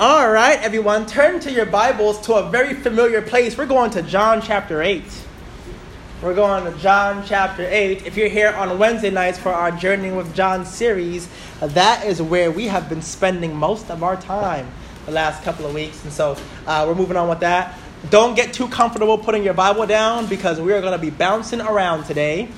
All right, everyone, turn to your Bibles to a very familiar place. We're going to John chapter 8. We're going to John chapter 8. If you're here on Wednesday nights for our Journeying with John series, that is where we have been spending most of our time the last couple of weeks. And so uh, we're moving on with that. Don't get too comfortable putting your Bible down because we are going to be bouncing around today.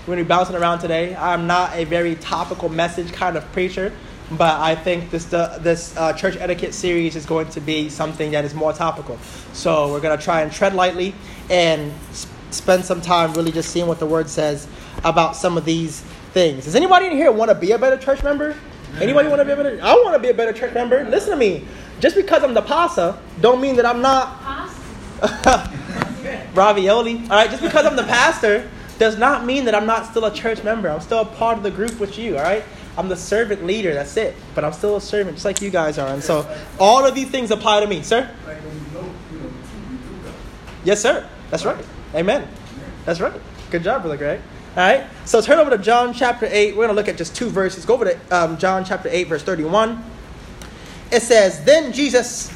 We're going to be bouncing around today. I'm not a very topical message kind of preacher but I think this this uh, church etiquette series is going to be something that is more topical. So we're going to try and tread lightly and sp- spend some time really just seeing what the word says about some of these things. Does anybody in here want to be a better church member? Anybody want to be a better? I want to be a better church member. Listen to me. Just because I'm the pasa, don't mean that I'm not ravioli. All right, just because I'm the pastor does not mean that I'm not still a church member. I'm still a part of the group with you. All right. I'm the servant leader. That's it. But I'm still a servant, just like you guys are. And so all of these things apply to me, sir. Yes, sir. That's right. Amen. That's right. Good job, Brother Greg. All right. So turn over to John chapter 8. We're to look at just two verses. Go over to um, John chapter 8, verse 31. It says, Then Jesus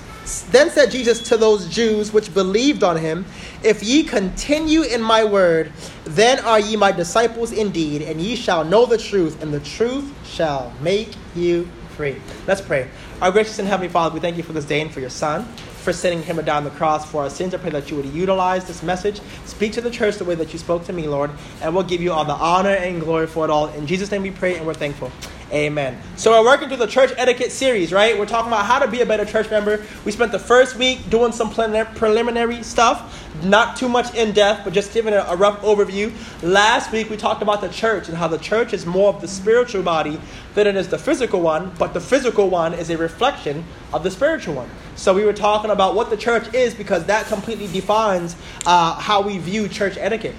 then said Jesus to those Jews which believed on him, If ye continue in my word, then are ye my disciples indeed, and ye shall know the truth, and the truth shall make you free. Let's pray. Our gracious and heavenly Father, we thank you for this day and for your Son for sending him down the cross for our sins. I pray that you would utilize this message. Speak to the church the way that you spoke to me, Lord, and we'll give you all the honor and glory for it all. In Jesus' name we pray and we're thankful. Amen. So we're working through the church etiquette series, right? We're talking about how to be a better church member. We spent the first week doing some preliminary stuff, not too much in depth, but just giving a rough overview. Last week we talked about the church and how the church is more of the spiritual body than it is the physical one, but the physical one is a reflection of the spiritual one. So we were talking about what the church is because that completely defines uh, how we view church etiquette.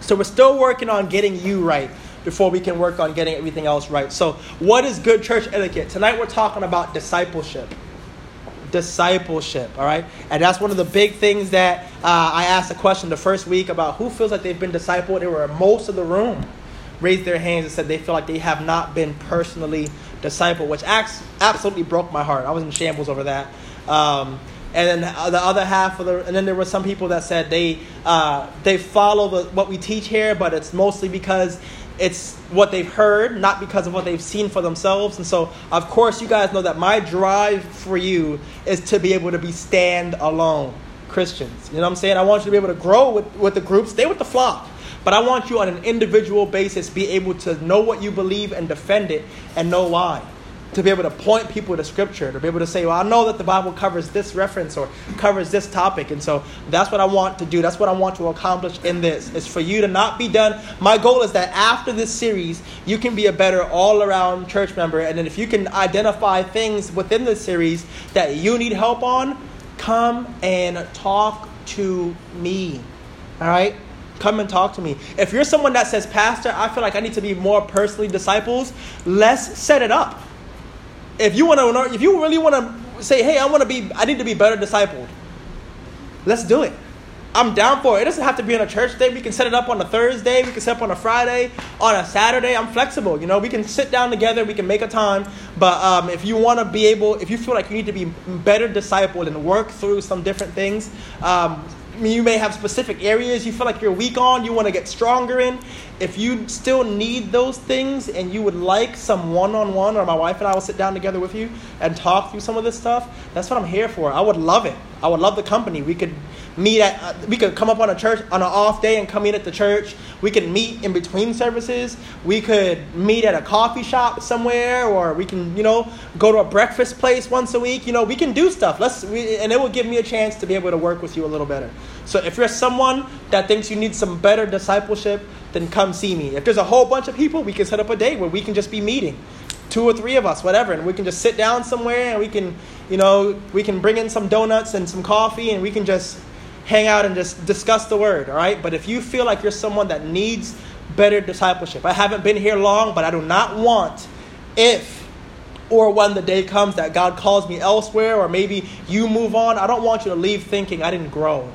So we're still working on getting you right before we can work on getting everything else right. So, what is good church etiquette? Tonight we're talking about discipleship. Discipleship, all right? And that's one of the big things that uh, I asked a question the first week about who feels like they've been discipled. They were most of the room raised their hands and said they feel like they have not been personally discipled, which absolutely broke my heart. I was in shambles over that. Um, and then the other half of the, and then there were some people that said they uh, they follow the, what we teach here, but it's mostly because it's what they've heard, not because of what they've seen for themselves. And so, of course, you guys know that my drive for you is to be able to be stand alone Christians. You know what I'm saying? I want you to be able to grow with, with the group, stay with the flock. But I want you on an individual basis be able to know what you believe and defend it and know why to be able to point people to scripture, to be able to say, well, I know that the Bible covers this reference or covers this topic. And so that's what I want to do. That's what I want to accomplish in this, is for you to not be done. My goal is that after this series, you can be a better all around church member. And then if you can identify things within the series that you need help on, come and talk to me. All right? Come and talk to me. If you're someone that says, Pastor, I feel like I need to be more personally disciples, let's set it up if you want to, if you really want to say, hey, I want to be, I need to be better discipled. Let's do it. I'm down for it. It doesn't have to be on a church day. We can set it up on a Thursday. We can set up on a Friday, on a Saturday. I'm flexible. You know, we can sit down together. We can make a time. But um, if you want to be able, if you feel like you need to be better discipled and work through some different things, um, you may have specific areas you feel like you're weak on, you want to get stronger in. If you still need those things and you would like some one on one, or my wife and I will sit down together with you and talk through some of this stuff, that's what I'm here for. I would love it. I would love the company. We could meet at, uh, we could come up on a church on an off day and come in at the church. We could meet in between services. We could meet at a coffee shop somewhere, or we can, you know, go to a breakfast place once a week. You know, we can do stuff. Let's, we, and it will give me a chance to be able to work with you a little better. So if you're someone that thinks you need some better discipleship, then come see me. If there's a whole bunch of people, we can set up a day where we can just be meeting two or three of us, whatever, and we can just sit down somewhere and we can, you know, we can bring in some donuts and some coffee and we can just hang out and just discuss the word, all right? But if you feel like you're someone that needs better discipleship, I haven't been here long, but I do not want if or when the day comes that God calls me elsewhere or maybe you move on, I don't want you to leave thinking I didn't grow.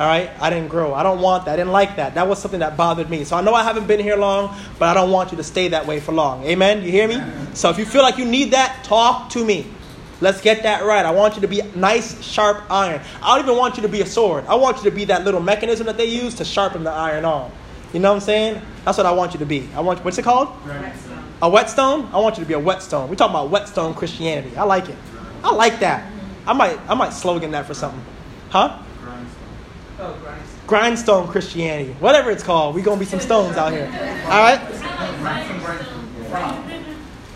All right? I didn't grow. I don't want that. I didn't like that. That was something that bothered me. So I know I haven't been here long, but I don't want you to stay that way for long. Amen? You hear me? So if you feel like you need that, talk to me. Let's get that right. I want you to be nice, sharp iron. I don't even want you to be a sword. I want you to be that little mechanism that they use to sharpen the iron on. You know what I'm saying? That's what I want you to be. I want what's it called? Grindstone. A whetstone? I want you to be a whetstone. We're talking about whetstone Christianity. I like it. I like that. I might I might slogan that for something. Huh? Grindstone. Oh, grindstone. Grindstone Christianity. Whatever it's called. We're gonna be some stones out here. Grindstone. From.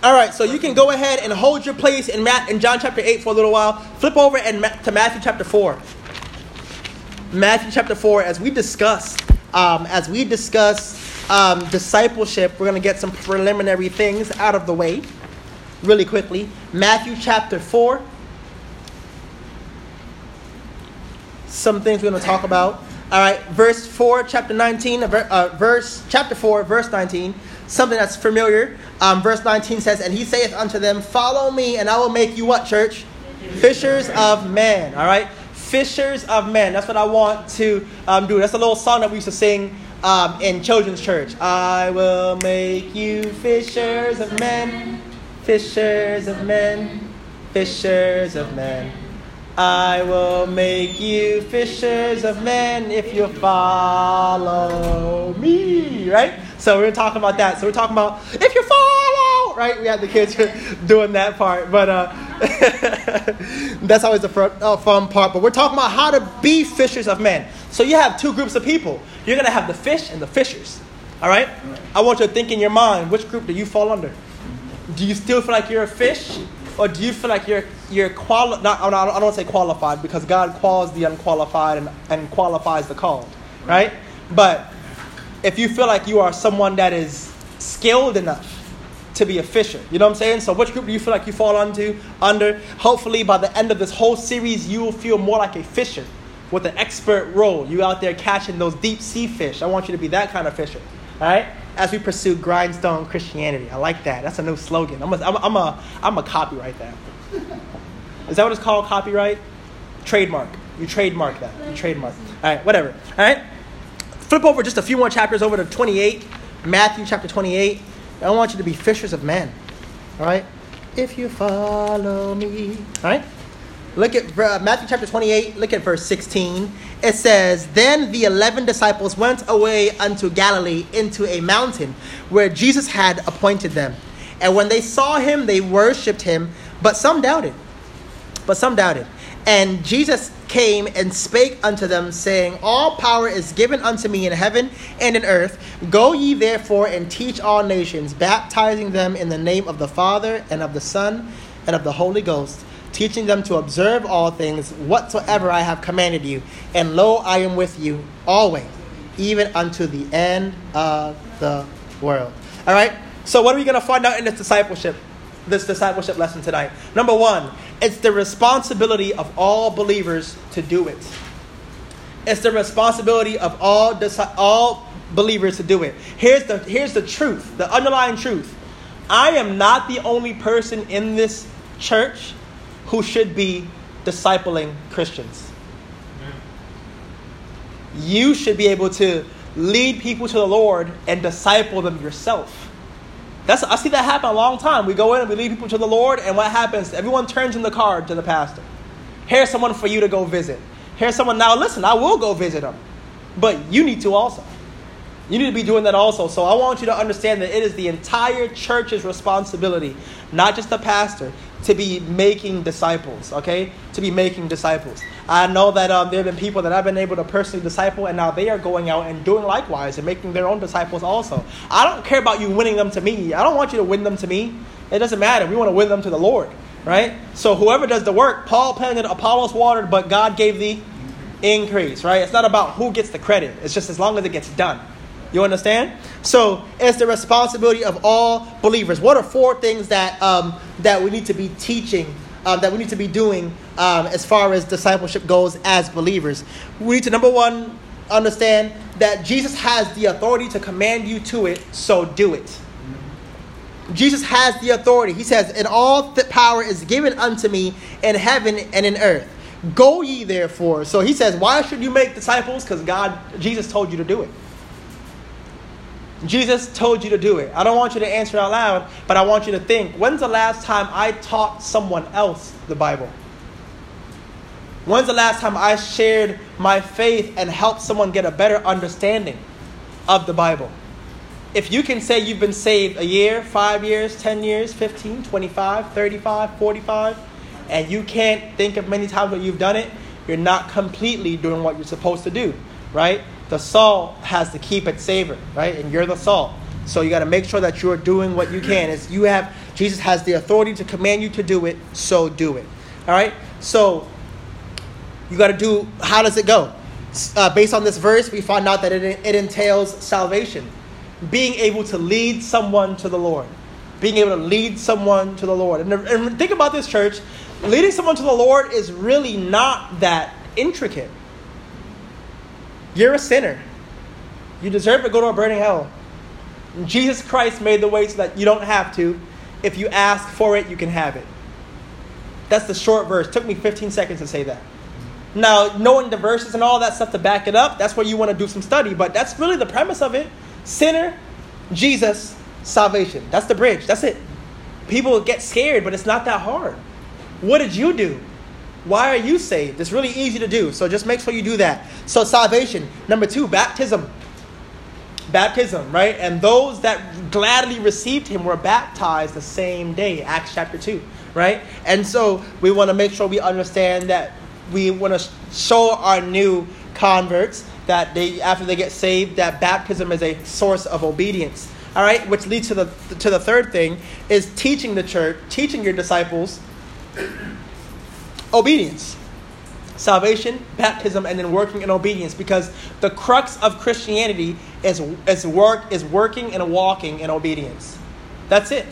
All right, so you can go ahead and hold your place in, Matt, in John chapter 8 for a little while. Flip over and Ma- to Matthew chapter 4. Matthew chapter 4, as we discuss, um, as we discuss um, discipleship, we're going to get some preliminary things out of the way really quickly. Matthew chapter 4. Some things we're going to talk about. All right, verse 4, chapter 19, uh, uh, verse, chapter 4, verse 19, something that's familiar. Um, verse 19 says, And he saith unto them, Follow me, and I will make you what, church? Fishers of men. All right? Fishers of men. That's what I want to um, do. That's a little song that we used to sing um, in children's church. I will make you fishers of men, fishers of men, fishers of men. I will make you fishers of men if you follow me. Right? So we're talking about that. So we're talking about if you follow. Right? We had the kids doing that part, but uh, that's always fun, uh, fun part. But we're talking about how to be fishers of men. So you have two groups of people. You're gonna have the fish and the fishers. All right? I want you to think in your mind which group do you fall under? Do you still feel like you're a fish, or do you feel like you're you're quali- not, I don't say qualified because God calls the unqualified and, and qualifies the called, right? But if you feel like you are someone that is skilled enough to be a fisher, you know what I'm saying? So which group do you feel like you fall onto under? Hopefully by the end of this whole series, you will feel more like a fisher with an expert role. You out there catching those deep sea fish. I want you to be that kind of fisher, all right? As we pursue grindstone Christianity, I like that. That's a new slogan. I'm a, I'm a, I'm a, I'm a copyright that. Is that what it's called? Copyright, trademark. You trademark that. You trademark. All right, whatever. All right. Flip over just a few more chapters over to 28, Matthew chapter 28. I want you to be fishers of men. All right. If you follow me. All right. Look at uh, Matthew chapter 28, look at verse 16. It says, Then the eleven disciples went away unto Galilee into a mountain where Jesus had appointed them. And when they saw him, they worshipped him, but some doubted. But some doubted. And Jesus came and spake unto them, saying, All power is given unto me in heaven and in earth. Go ye therefore and teach all nations, baptizing them in the name of the Father and of the Son and of the Holy Ghost, teaching them to observe all things whatsoever I have commanded you. And lo, I am with you always, even unto the end of the world. All right. So what are we going to find out in this discipleship? This discipleship lesson tonight. Number one, it's the responsibility of all believers to do it. It's the responsibility of all disi- all believers to do it. Here's the here's the truth, the underlying truth. I am not the only person in this church who should be discipling Christians. You should be able to lead people to the Lord and disciple them yourself. That's I see that happen a long time. We go in and we lead people to the Lord, and what happens? Everyone turns in the card to the pastor. Here's someone for you to go visit. Here's someone now. Listen, I will go visit them, but you need to also. You need to be doing that also. So I want you to understand that it is the entire church's responsibility, not just the pastor, to be making disciples, okay? To be making disciples. I know that um, there have been people that I've been able to personally disciple, and now they are going out and doing likewise and making their own disciples also. I don't care about you winning them to me. I don't want you to win them to me. It doesn't matter. We want to win them to the Lord, right? So whoever does the work, Paul planted, Apollos watered, but God gave the increase, right? It's not about who gets the credit. It's just as long as it gets done. You understand? So it's the responsibility of all believers. What are four things that um, that we need to be teaching, um, that we need to be doing um, as far as discipleship goes as believers? We need to number one understand that Jesus has the authority to command you to it, so do it. Jesus has the authority. He says, "And all the power is given unto me in heaven and in earth. Go ye therefore." So he says, "Why should you make disciples? Because God, Jesus told you to do it." Jesus told you to do it. I don't want you to answer out loud, but I want you to think when's the last time I taught someone else the Bible? When's the last time I shared my faith and helped someone get a better understanding of the Bible? If you can say you've been saved a year, five years, 10 years, 15, 25, 35, 45, and you can't think of many times that you've done it, you're not completely doing what you're supposed to do, right? The salt has to keep it savor, right? And you're the salt. So you got to make sure that you're doing what you can. As you have, Jesus has the authority to command you to do it, so do it. All right? So you got to do, how does it go? Uh, based on this verse, we find out that it, it entails salvation. Being able to lead someone to the Lord. Being able to lead someone to the Lord. And, and think about this, church leading someone to the Lord is really not that intricate. You're a sinner. You deserve to go to a burning hell. And Jesus Christ made the way so that you don't have to. If you ask for it, you can have it. That's the short verse. Took me 15 seconds to say that. Now, knowing the verses and all that stuff to back it up, that's where you want to do some study. But that's really the premise of it. Sinner, Jesus, salvation. That's the bridge. That's it. People get scared, but it's not that hard. What did you do? Why are you saved? It's really easy to do. So just make sure you do that. So salvation. Number two, baptism. Baptism, right? And those that gladly received him were baptized the same day. Acts chapter 2, right? And so we want to make sure we understand that we want to show our new converts that they after they get saved that baptism is a source of obedience all right which leads to the to the third thing is teaching the church teaching your disciples obedience. Salvation, baptism, and then working in obedience. Because the crux of Christianity is, is, work, is working and walking in obedience. That's it.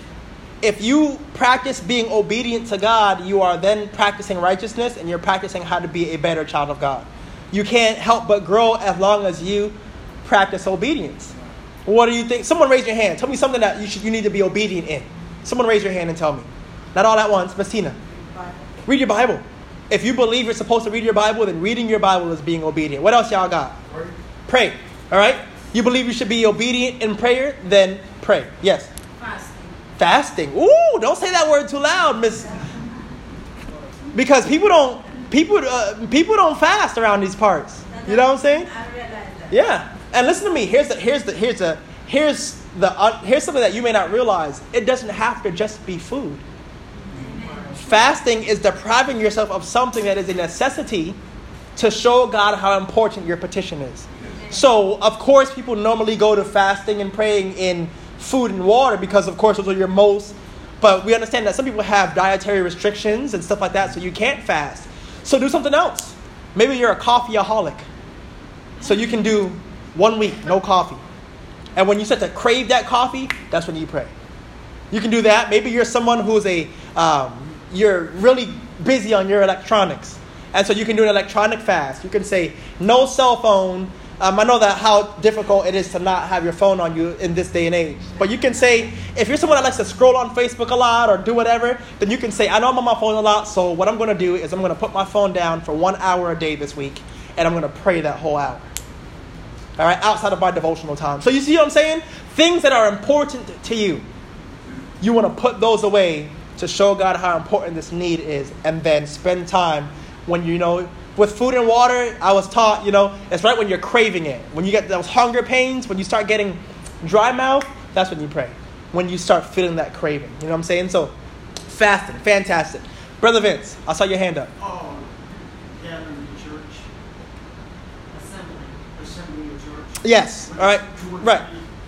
If you practice being obedient to God, you are then practicing righteousness and you're practicing how to be a better child of God. You can't help but grow as long as you practice obedience. What do you think? Someone raise your hand. Tell me something that you, should, you need to be obedient in. Someone raise your hand and tell me. Not all at once, Messina. Read your Bible. If you believe you're supposed to read your Bible, then reading your Bible is being obedient. What else y'all got? Pray. Pray. All right? You believe you should be obedient in prayer? Then pray. Yes. Fasting. Fasting. Ooh, don't say that word too loud, Miss. Because people don't people uh, people don't fast around these parts. You know what I'm saying? Yeah. And listen to me. Here's the here's the here's the here's the uh, here's something that you may not realize. It doesn't have to just be food. Fasting is depriving yourself of something that is a necessity to show God how important your petition is. So, of course, people normally go to fasting and praying in food and water because, of course, those are your most. But we understand that some people have dietary restrictions and stuff like that, so you can't fast. So, do something else. Maybe you're a coffeeaholic. So, you can do one week, no coffee. And when you start to crave that coffee, that's when you pray. You can do that. Maybe you're someone who's a um, you're really busy on your electronics. And so you can do an electronic fast. You can say, no cell phone. Um, I know that how difficult it is to not have your phone on you in this day and age. But you can say, if you're someone that likes to scroll on Facebook a lot or do whatever, then you can say, I know I'm on my phone a lot, so what I'm going to do is I'm going to put my phone down for one hour a day this week, and I'm going to pray that whole hour. All right, outside of my devotional time. So you see what I'm saying? Things that are important to you, you want to put those away to show God how important this need is, and then spend time when you know with food and water. I was taught, you know, it's right when you're craving it. When you get those hunger pains, when you start getting dry mouth, that's when you pray. When you start feeling that craving, you know what I'm saying? So, fasting, fantastic. Brother Vince, I saw your hand up. Oh, gathering church, assembly, assembly of church. Yes. All right. Right.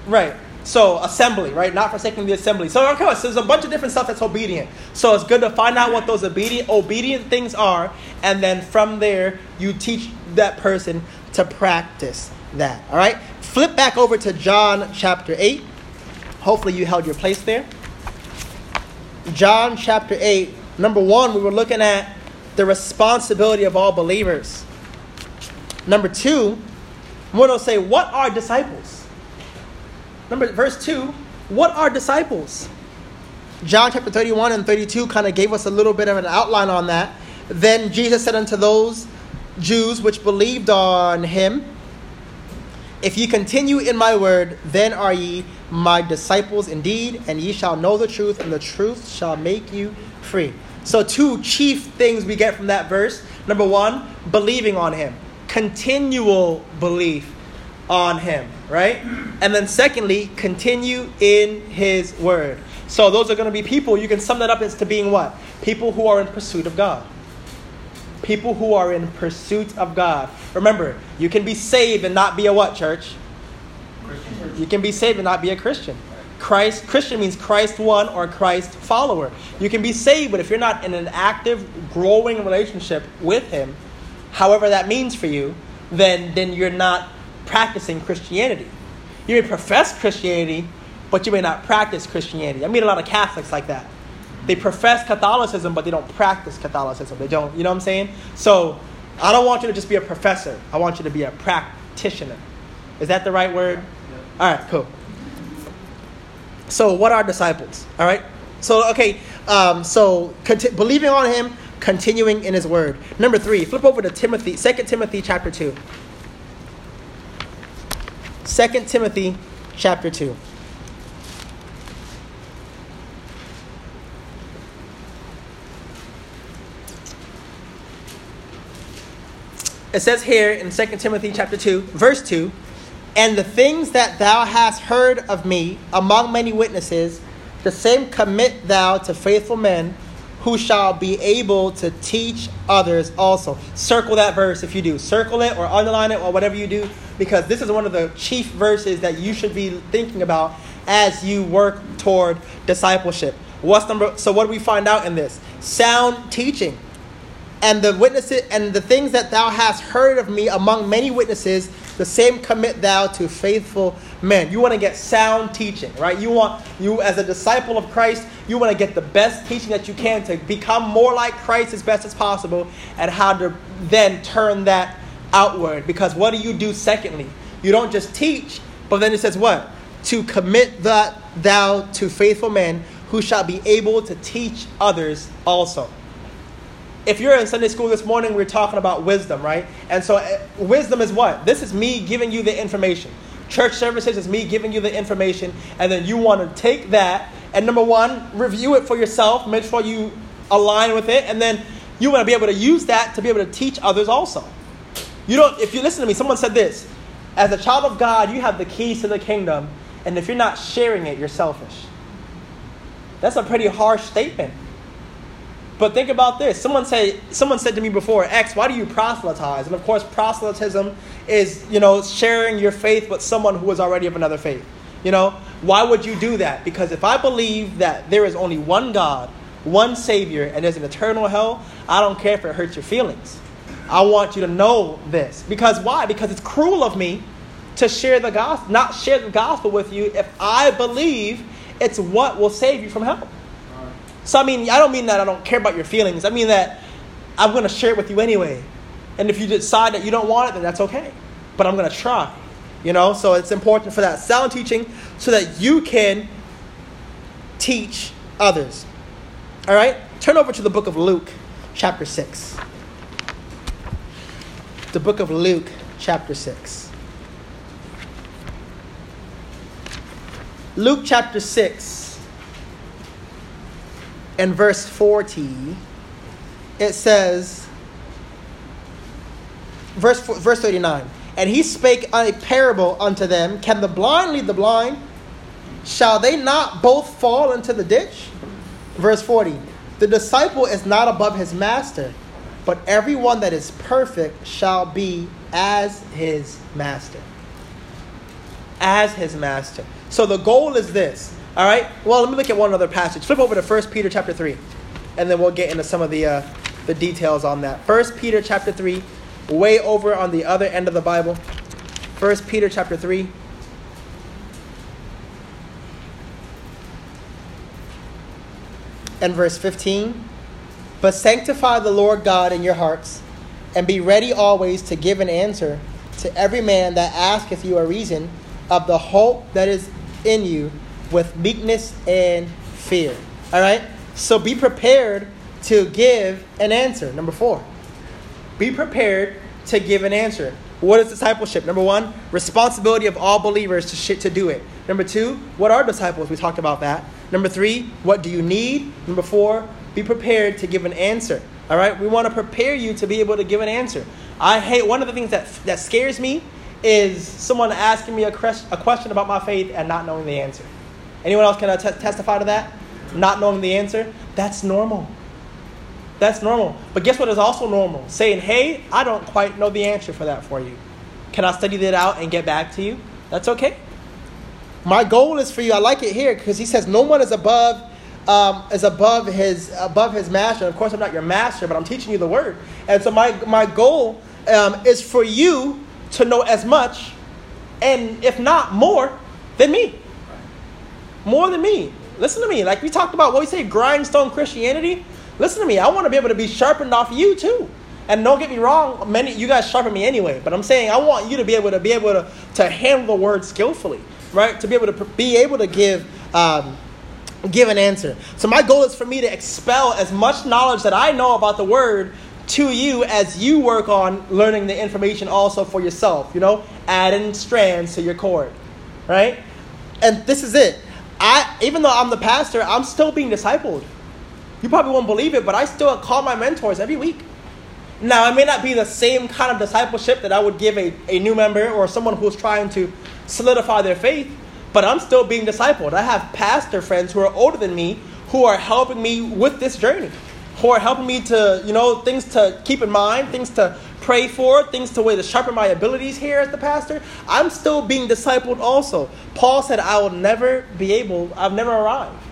Right. So assembly, right? Not forsaking the assembly. So okay, so there's a bunch of different stuff that's obedient. So it's good to find out what those obedient obedient things are, and then from there you teach that person to practice that. All right. Flip back over to John chapter eight. Hopefully you held your place there. John chapter eight. Number one, we were looking at the responsibility of all believers. Number two, we're to say, what are disciples? Number verse 2, what are disciples? John chapter 31 and 32 kind of gave us a little bit of an outline on that. Then Jesus said unto those Jews which believed on him, If ye continue in my word, then are ye my disciples indeed, and ye shall know the truth, and the truth shall make you free. So, two chief things we get from that verse. Number one, believing on him, continual belief on him, right? And then, secondly, continue in his word. So, those are going to be people, you can sum that up as to being what? People who are in pursuit of God people who are in pursuit of God. Remember, you can be saved and not be a what, church? You can be saved and not be a Christian. Christ Christian means Christ one or Christ follower. You can be saved, but if you're not in an active, growing relationship with Him, however that means for you, then then you're not practicing Christianity. You may profess Christianity, but you may not practice Christianity. I meet a lot of Catholics like that they profess Catholicism, but they don't practice Catholicism. They don't, you know what I'm saying? So I don't want you to just be a professor. I want you to be a practitioner. Is that the right word? Yeah. All right, cool. So what are disciples? All right. So okay. Um, so conti- believing on Him, continuing in His Word. Number three. Flip over to Timothy, Second Timothy chapter two. Second Timothy chapter two. it says here in 2 Timothy chapter 2, verse 2, and the things that thou hast heard of me among many witnesses, the same commit thou to faithful men who shall be able to teach others also. Circle that verse if you do. Circle it or underline it or whatever you do, because this is one of the chief verses that you should be thinking about as you work toward discipleship. What's number so what do we find out in this? Sound teaching and the witnesses and the things that thou hast heard of me among many witnesses the same commit thou to faithful men. You want to get sound teaching right? You want you as a disciple of christ you want to get the best teaching that you can to become more like christ as best as possible and how to then turn that outward. Because what do you do secondly? You don't just teach but then it says what? To commit that thou to faithful men who shall be able to teach others also if you're in Sunday school this morning, we're talking about wisdom, right? And so, uh, wisdom is what? This is me giving you the information. Church services is me giving you the information, and then you want to take that and number one, review it for yourself, make sure you align with it, and then you want to be able to use that to be able to teach others also. You don't, if you listen to me, someone said this as a child of God, you have the keys to the kingdom, and if you're not sharing it, you're selfish. That's a pretty harsh statement. But think about this. Someone say someone said to me before, X, why do you proselytize? And of course, proselytism is, you know, sharing your faith with someone who is already of another faith. You know, why would you do that? Because if I believe that there is only one God, one Savior, and there's an eternal hell, I don't care if it hurts your feelings. I want you to know this. Because why? Because it's cruel of me to share the gospel, not share the gospel with you if I believe it's what will save you from hell. So, I mean, I don't mean that I don't care about your feelings. I mean that I'm going to share it with you anyway. And if you decide that you don't want it, then that's okay. But I'm going to try. You know, so it's important for that sound teaching so that you can teach others. All right? Turn over to the book of Luke, chapter 6. The book of Luke, chapter 6. Luke chapter 6 and verse 40, it says, verse, verse 39, and he spake a parable unto them Can the blind lead the blind? Shall they not both fall into the ditch? Verse 40, the disciple is not above his master, but everyone that is perfect shall be as his master. As his master. So the goal is this all right. Well, let me look at one other passage. Flip over to 1 Peter chapter 3, and then we'll get into some of the, uh, the details on that. 1 Peter chapter 3, way over on the other end of the Bible. 1 Peter chapter 3. And verse 15. But sanctify the Lord God in your hearts, and be ready always to give an answer to every man that asketh you a reason of the hope that is in you with meekness and fear. All right? So be prepared to give an answer. Number four. Be prepared to give an answer. What is discipleship? Number one, responsibility of all believers to, to do it. Number two, what are disciples? We talked about that. Number three, what do you need? Number four, be prepared to give an answer. All right, we want to prepare you to be able to give an answer. I hate one of the things that that scares me is someone asking me a, cres- a question about my faith and not knowing the answer. Anyone else can t- testify to that? Not knowing the answer? That's normal. That's normal. But guess what is also normal? Saying, hey, I don't quite know the answer for that for you. Can I study that out and get back to you? That's okay. My goal is for you. I like it here because he says no one is above um, is above his above his master. Of course, I'm not your master, but I'm teaching you the word. And so my my goal um, is for you to know as much, and if not more, than me. More than me. Listen to me. Like we talked about what we say, grindstone Christianity. Listen to me. I want to be able to be sharpened off you too. And don't get me wrong, many you guys sharpen me anyway. But I'm saying I want you to be able to be able to, to handle the word skillfully, right? To be able to be able to give um, give an answer. So my goal is for me to expel as much knowledge that I know about the word to you as you work on learning the information also for yourself. You know, adding strands to your cord, right? And this is it. I even though I'm the pastor, I'm still being discipled. You probably won't believe it, but I still call my mentors every week. Now, it may not be the same kind of discipleship that I would give a, a new member or someone who's trying to solidify their faith, but I'm still being discipled. I have pastor friends who are older than me who are helping me with this journey, who are helping me to, you know, things to keep in mind, things to pray for, things to way to sharpen my abilities here as the pastor. I'm still being discipled also. Paul said, I will never be able, I've never arrived.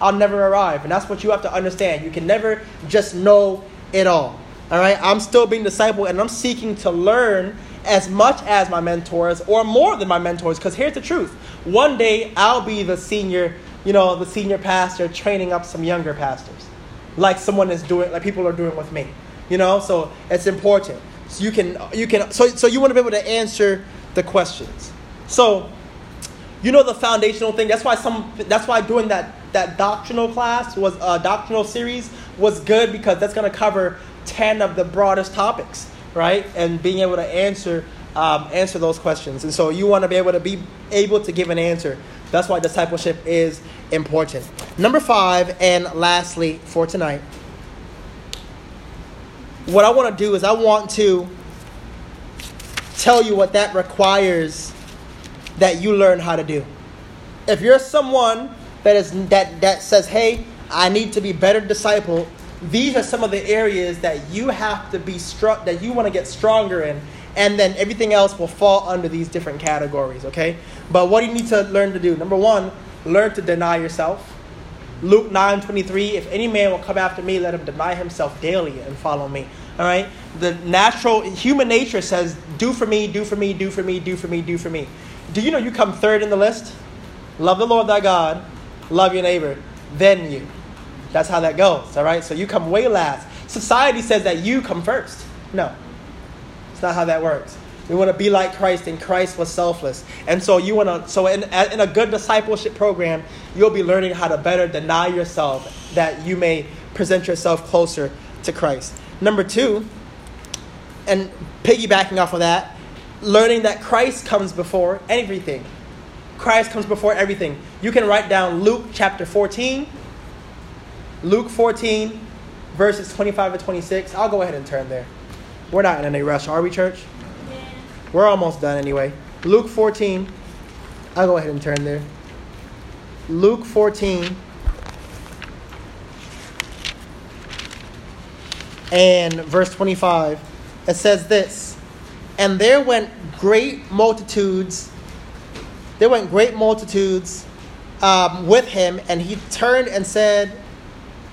I'll never arrive. And that's what you have to understand. You can never just know it all. All right? I'm still being discipled and I'm seeking to learn as much as my mentors or more than my mentors because here's the truth. One day I'll be the senior, you know, the senior pastor training up some younger pastors. Like someone is doing like people are doing with me. You know? So it's important. So you can you can so so you want to be able to answer the questions. So you know the foundational thing. That's why some. That's why doing that that doctrinal class was a uh, doctrinal series was good because that's going to cover ten of the broadest topics, right? And being able to answer um, answer those questions. And so you want to be able to be able to give an answer. That's why discipleship is important. Number five, and lastly for tonight, what I want to do is I want to tell you what that requires that you learn how to do. If you're someone that is that that says, "Hey, I need to be better disciple," these are some of the areas that you have to be struck that you want to get stronger in, and then everything else will fall under these different categories. Okay, but what do you need to learn to do? Number one, learn to deny yourself. Luke 9 23, if any man will come after me, let him deny himself daily and follow me. All right? The natural human nature says, do for me, do for me, do for me, do for me, do for me. Do you know you come third in the list? Love the Lord thy God, love your neighbor, then you. That's how that goes, all right? So you come way last. Society says that you come first. No, it's not how that works. We want to be like Christ, and Christ was selfless. And so you want to. So in, in a good discipleship program, you'll be learning how to better deny yourself, that you may present yourself closer to Christ. Number two, and piggybacking off of that, learning that Christ comes before everything. Christ comes before everything. You can write down Luke chapter 14, Luke 14, verses 25 to 26. I'll go ahead and turn there. We're not in any rush, are we, church? We're almost done anyway. Luke 14. I'll go ahead and turn there. Luke 14. And verse 25. It says this And there went great multitudes, there went great multitudes um, with him, and he turned and said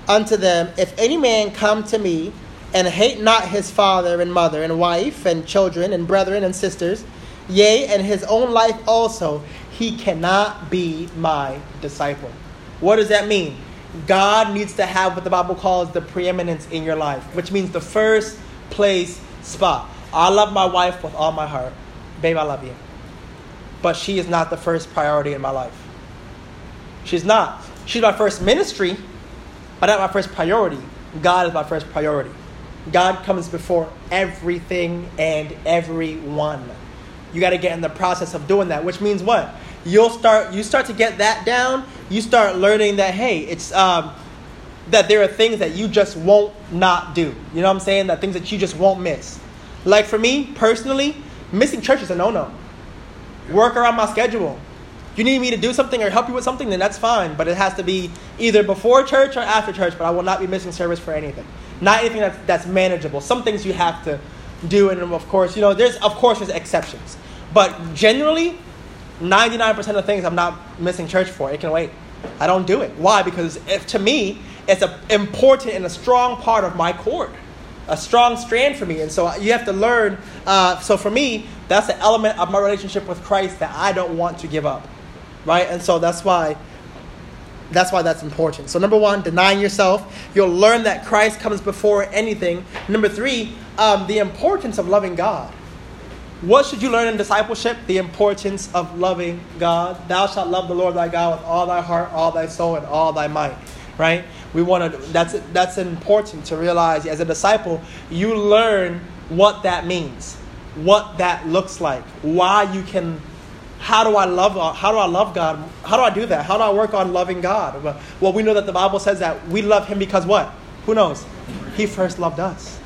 unto them, If any man come to me and hate not his father and mother and wife and children and brethren and sisters, yea, and his own life also, he cannot be my disciple. What does that mean? God needs to have what the Bible calls the preeminence in your life, which means the first place spot. I love my wife with all my heart. Babe, I love you. But she is not the first priority in my life. She's not. She's my first ministry, but not my first priority. God is my first priority. God comes before everything and everyone. You got to get in the process of doing that, which means what? You'll start. You start to get that down. You start learning that hey, it's um, that there are things that you just won't not do. You know what I'm saying? That things that you just won't miss. Like for me personally, missing church is a no-no. Work around my schedule. You need me to do something or help you with something, then that's fine. But it has to be either before church or after church. But I will not be missing service for anything. Not anything that's, that's manageable. Some things you have to do, and of course, you know, there's of course there's exceptions. But generally, 99% of things I'm not missing church for. It can wait. I don't do it. Why? Because if, to me, it's an important and a strong part of my cord, a strong strand for me. And so you have to learn. Uh, so for me, that's the element of my relationship with Christ that I don't want to give up, right? And so that's why. That's why that's important. So number one, denying yourself. You'll learn that Christ comes before anything. Number three, um, the importance of loving God. What should you learn in discipleship? The importance of loving God. Thou shalt love the Lord thy God with all thy heart, all thy soul, and all thy might. Right? We want to. That's that's important to realize. As a disciple, you learn what that means, what that looks like, why you can. How do I love? Uh, how do I love God? How do I do that? How do I work on loving God? Well, we know that the Bible says that we love Him because what? Who knows? He first loved us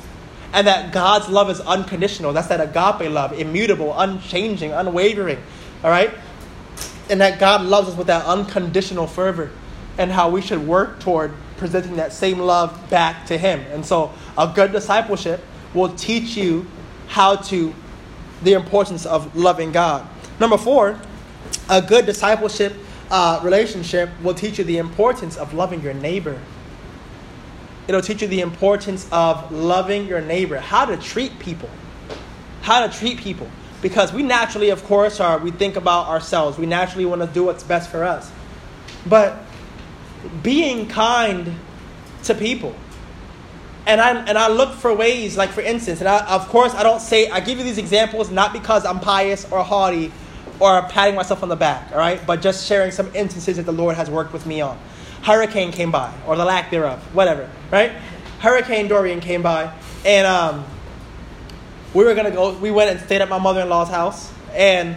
and that God's love is unconditional. That's that agape love, immutable, unchanging, unwavering. All right? And that God loves us with that unconditional fervor, and how we should work toward presenting that same love back to Him. And so, a good discipleship will teach you how to, the importance of loving God. Number four, a good discipleship uh, relationship will teach you the importance of loving your neighbor. It'll teach you the importance of loving your neighbor, how to treat people. How to treat people. Because we naturally, of course, are we think about ourselves. We naturally want to do what's best for us. But being kind to people. And I and I look for ways, like for instance, and I, of course I don't say I give you these examples not because I'm pious or haughty or patting myself on the back, all right, but just sharing some instances that the Lord has worked with me on hurricane came by, or the lack thereof, whatever, right? Hurricane Dorian came by, and um, we were gonna go. We went and stayed at my mother-in-law's house, and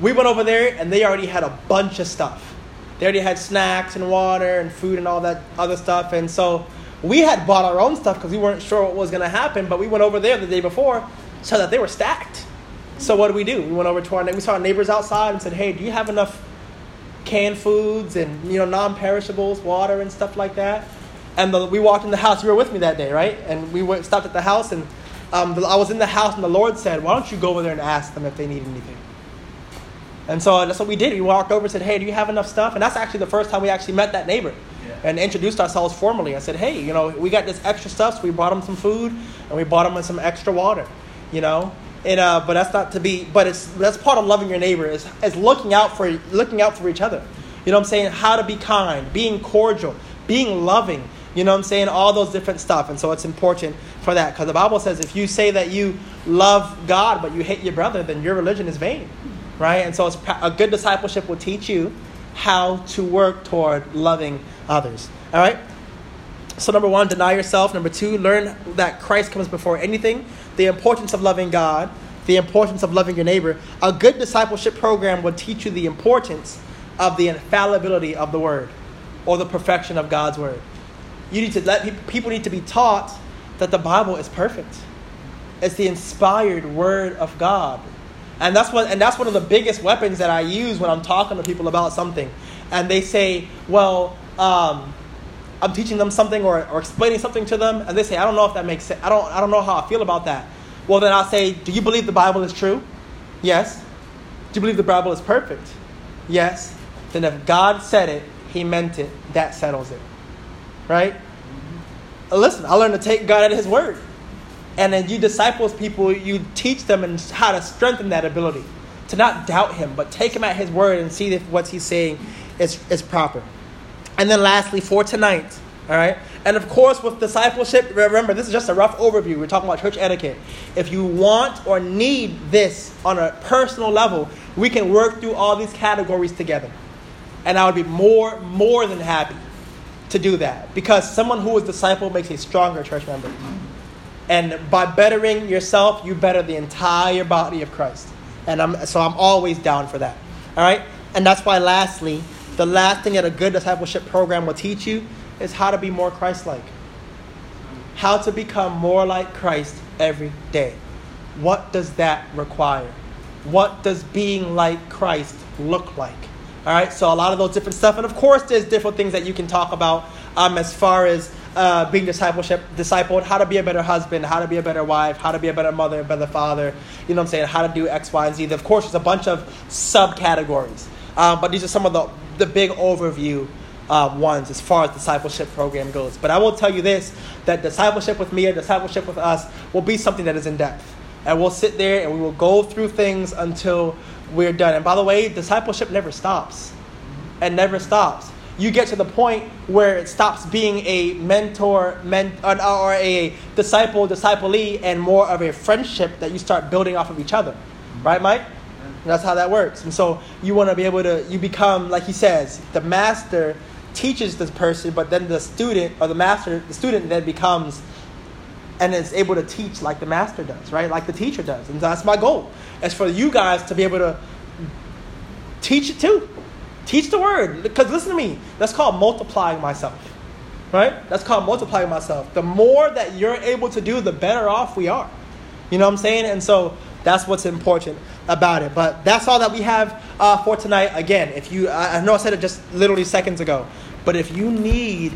we went over there, and they already had a bunch of stuff. They already had snacks and water and food and all that other stuff, and so we had bought our own stuff because we weren't sure what was gonna happen. But we went over there the day before, so that they were stacked. So what did we do? We went over to our we saw our neighbors outside and said, "Hey, do you have enough?" canned foods and you know non-perishables, water and stuff like that. And the, we walked in the house. You were with me that day, right? And we went, stopped at the house, and um, the, I was in the house, and the Lord said, "Why don't you go over there and ask them if they need anything?" And so that's what we did. We walked over and said, "Hey, do you have enough stuff?" And that's actually the first time we actually met that neighbor and introduced ourselves formally. I said, "Hey, you know, we got this extra stuff, so we brought them some food, and we bought them some extra water." You know, and, uh, but that's not to be. But it's that's part of loving your neighbor is, is looking out for looking out for each other. You know what I'm saying? How to be kind, being cordial, being loving. You know what I'm saying? All those different stuff. And so it's important for that because the Bible says if you say that you love God but you hate your brother, then your religion is vain, right? And so a good discipleship will teach you how to work toward loving others. All right. So number one, deny yourself. Number two, learn that Christ comes before anything the importance of loving God, the importance of loving your neighbor. A good discipleship program will teach you the importance of the infallibility of the word or the perfection of God's word. You need to let people, need to be taught that the Bible is perfect. It's the inspired word of God. And that's what and that's one of the biggest weapons that I use when I'm talking to people about something. And they say, well, um, I'm teaching them something or, or explaining something to them, and they say, I don't know if that makes sense. I don't, I don't know how I feel about that. Well, then I'll say, Do you believe the Bible is true? Yes. Do you believe the Bible is perfect? Yes. Then if God said it, He meant it, that settles it. Right? Mm-hmm. Listen, I learned to take God at His word. And then you disciples people, you teach them and how to strengthen that ability. To not doubt Him, but take Him at His word and see if what He's saying is, is proper. And then lastly, for tonight, all right? And of course, with discipleship, remember, this is just a rough overview. We're talking about church etiquette. If you want or need this on a personal level, we can work through all these categories together. And I would be more, more than happy to do that because someone who is disciple makes a stronger church member. And by bettering yourself, you better the entire body of Christ. And I'm, so I'm always down for that. All right? And that's why, lastly, the last thing that a good discipleship program will teach you is how to be more Christ like. How to become more like Christ every day. What does that require? What does being like Christ look like? All right, so a lot of those different stuff, and of course, there's different things that you can talk about um, as far as uh, being discipleship, discipled, how to be a better husband, how to be a better wife, how to be a better mother, better father. You know what I'm saying? How to do X, Y, and Z. Of course, there's a bunch of subcategories, um, but these are some of the the big overview uh, ones as far as discipleship program goes. But I will tell you this: that discipleship with me, or discipleship with us, will be something that is in depth, and we'll sit there and we will go through things until we're done. And by the way, discipleship never stops. It never stops. You get to the point where it stops being a mentor, men, or a disciple, disciplee, and more of a friendship that you start building off of each other. Right, Mike? And that's how that works. And so you want to be able to, you become, like he says, the master teaches this person, but then the student, or the master, the student then becomes and is able to teach like the master does, right? Like the teacher does. And that's my goal. Is for you guys to be able to teach it too. Teach the word. Because listen to me, that's called multiplying myself. Right? That's called multiplying myself. The more that you're able to do, the better off we are. You know what I'm saying? And so that's what's important about it. But that's all that we have uh, for tonight. Again, if you, I know I said it just literally seconds ago, but if you need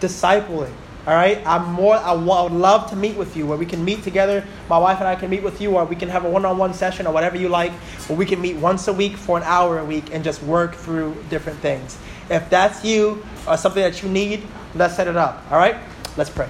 discipling, all right, I'm more. I, would love to meet with you where we can meet together. My wife and I can meet with you, or we can have a one-on-one session, or whatever you like, where we can meet once a week for an hour a week and just work through different things. If that's you or something that you need, let's set it up. All right, let's pray.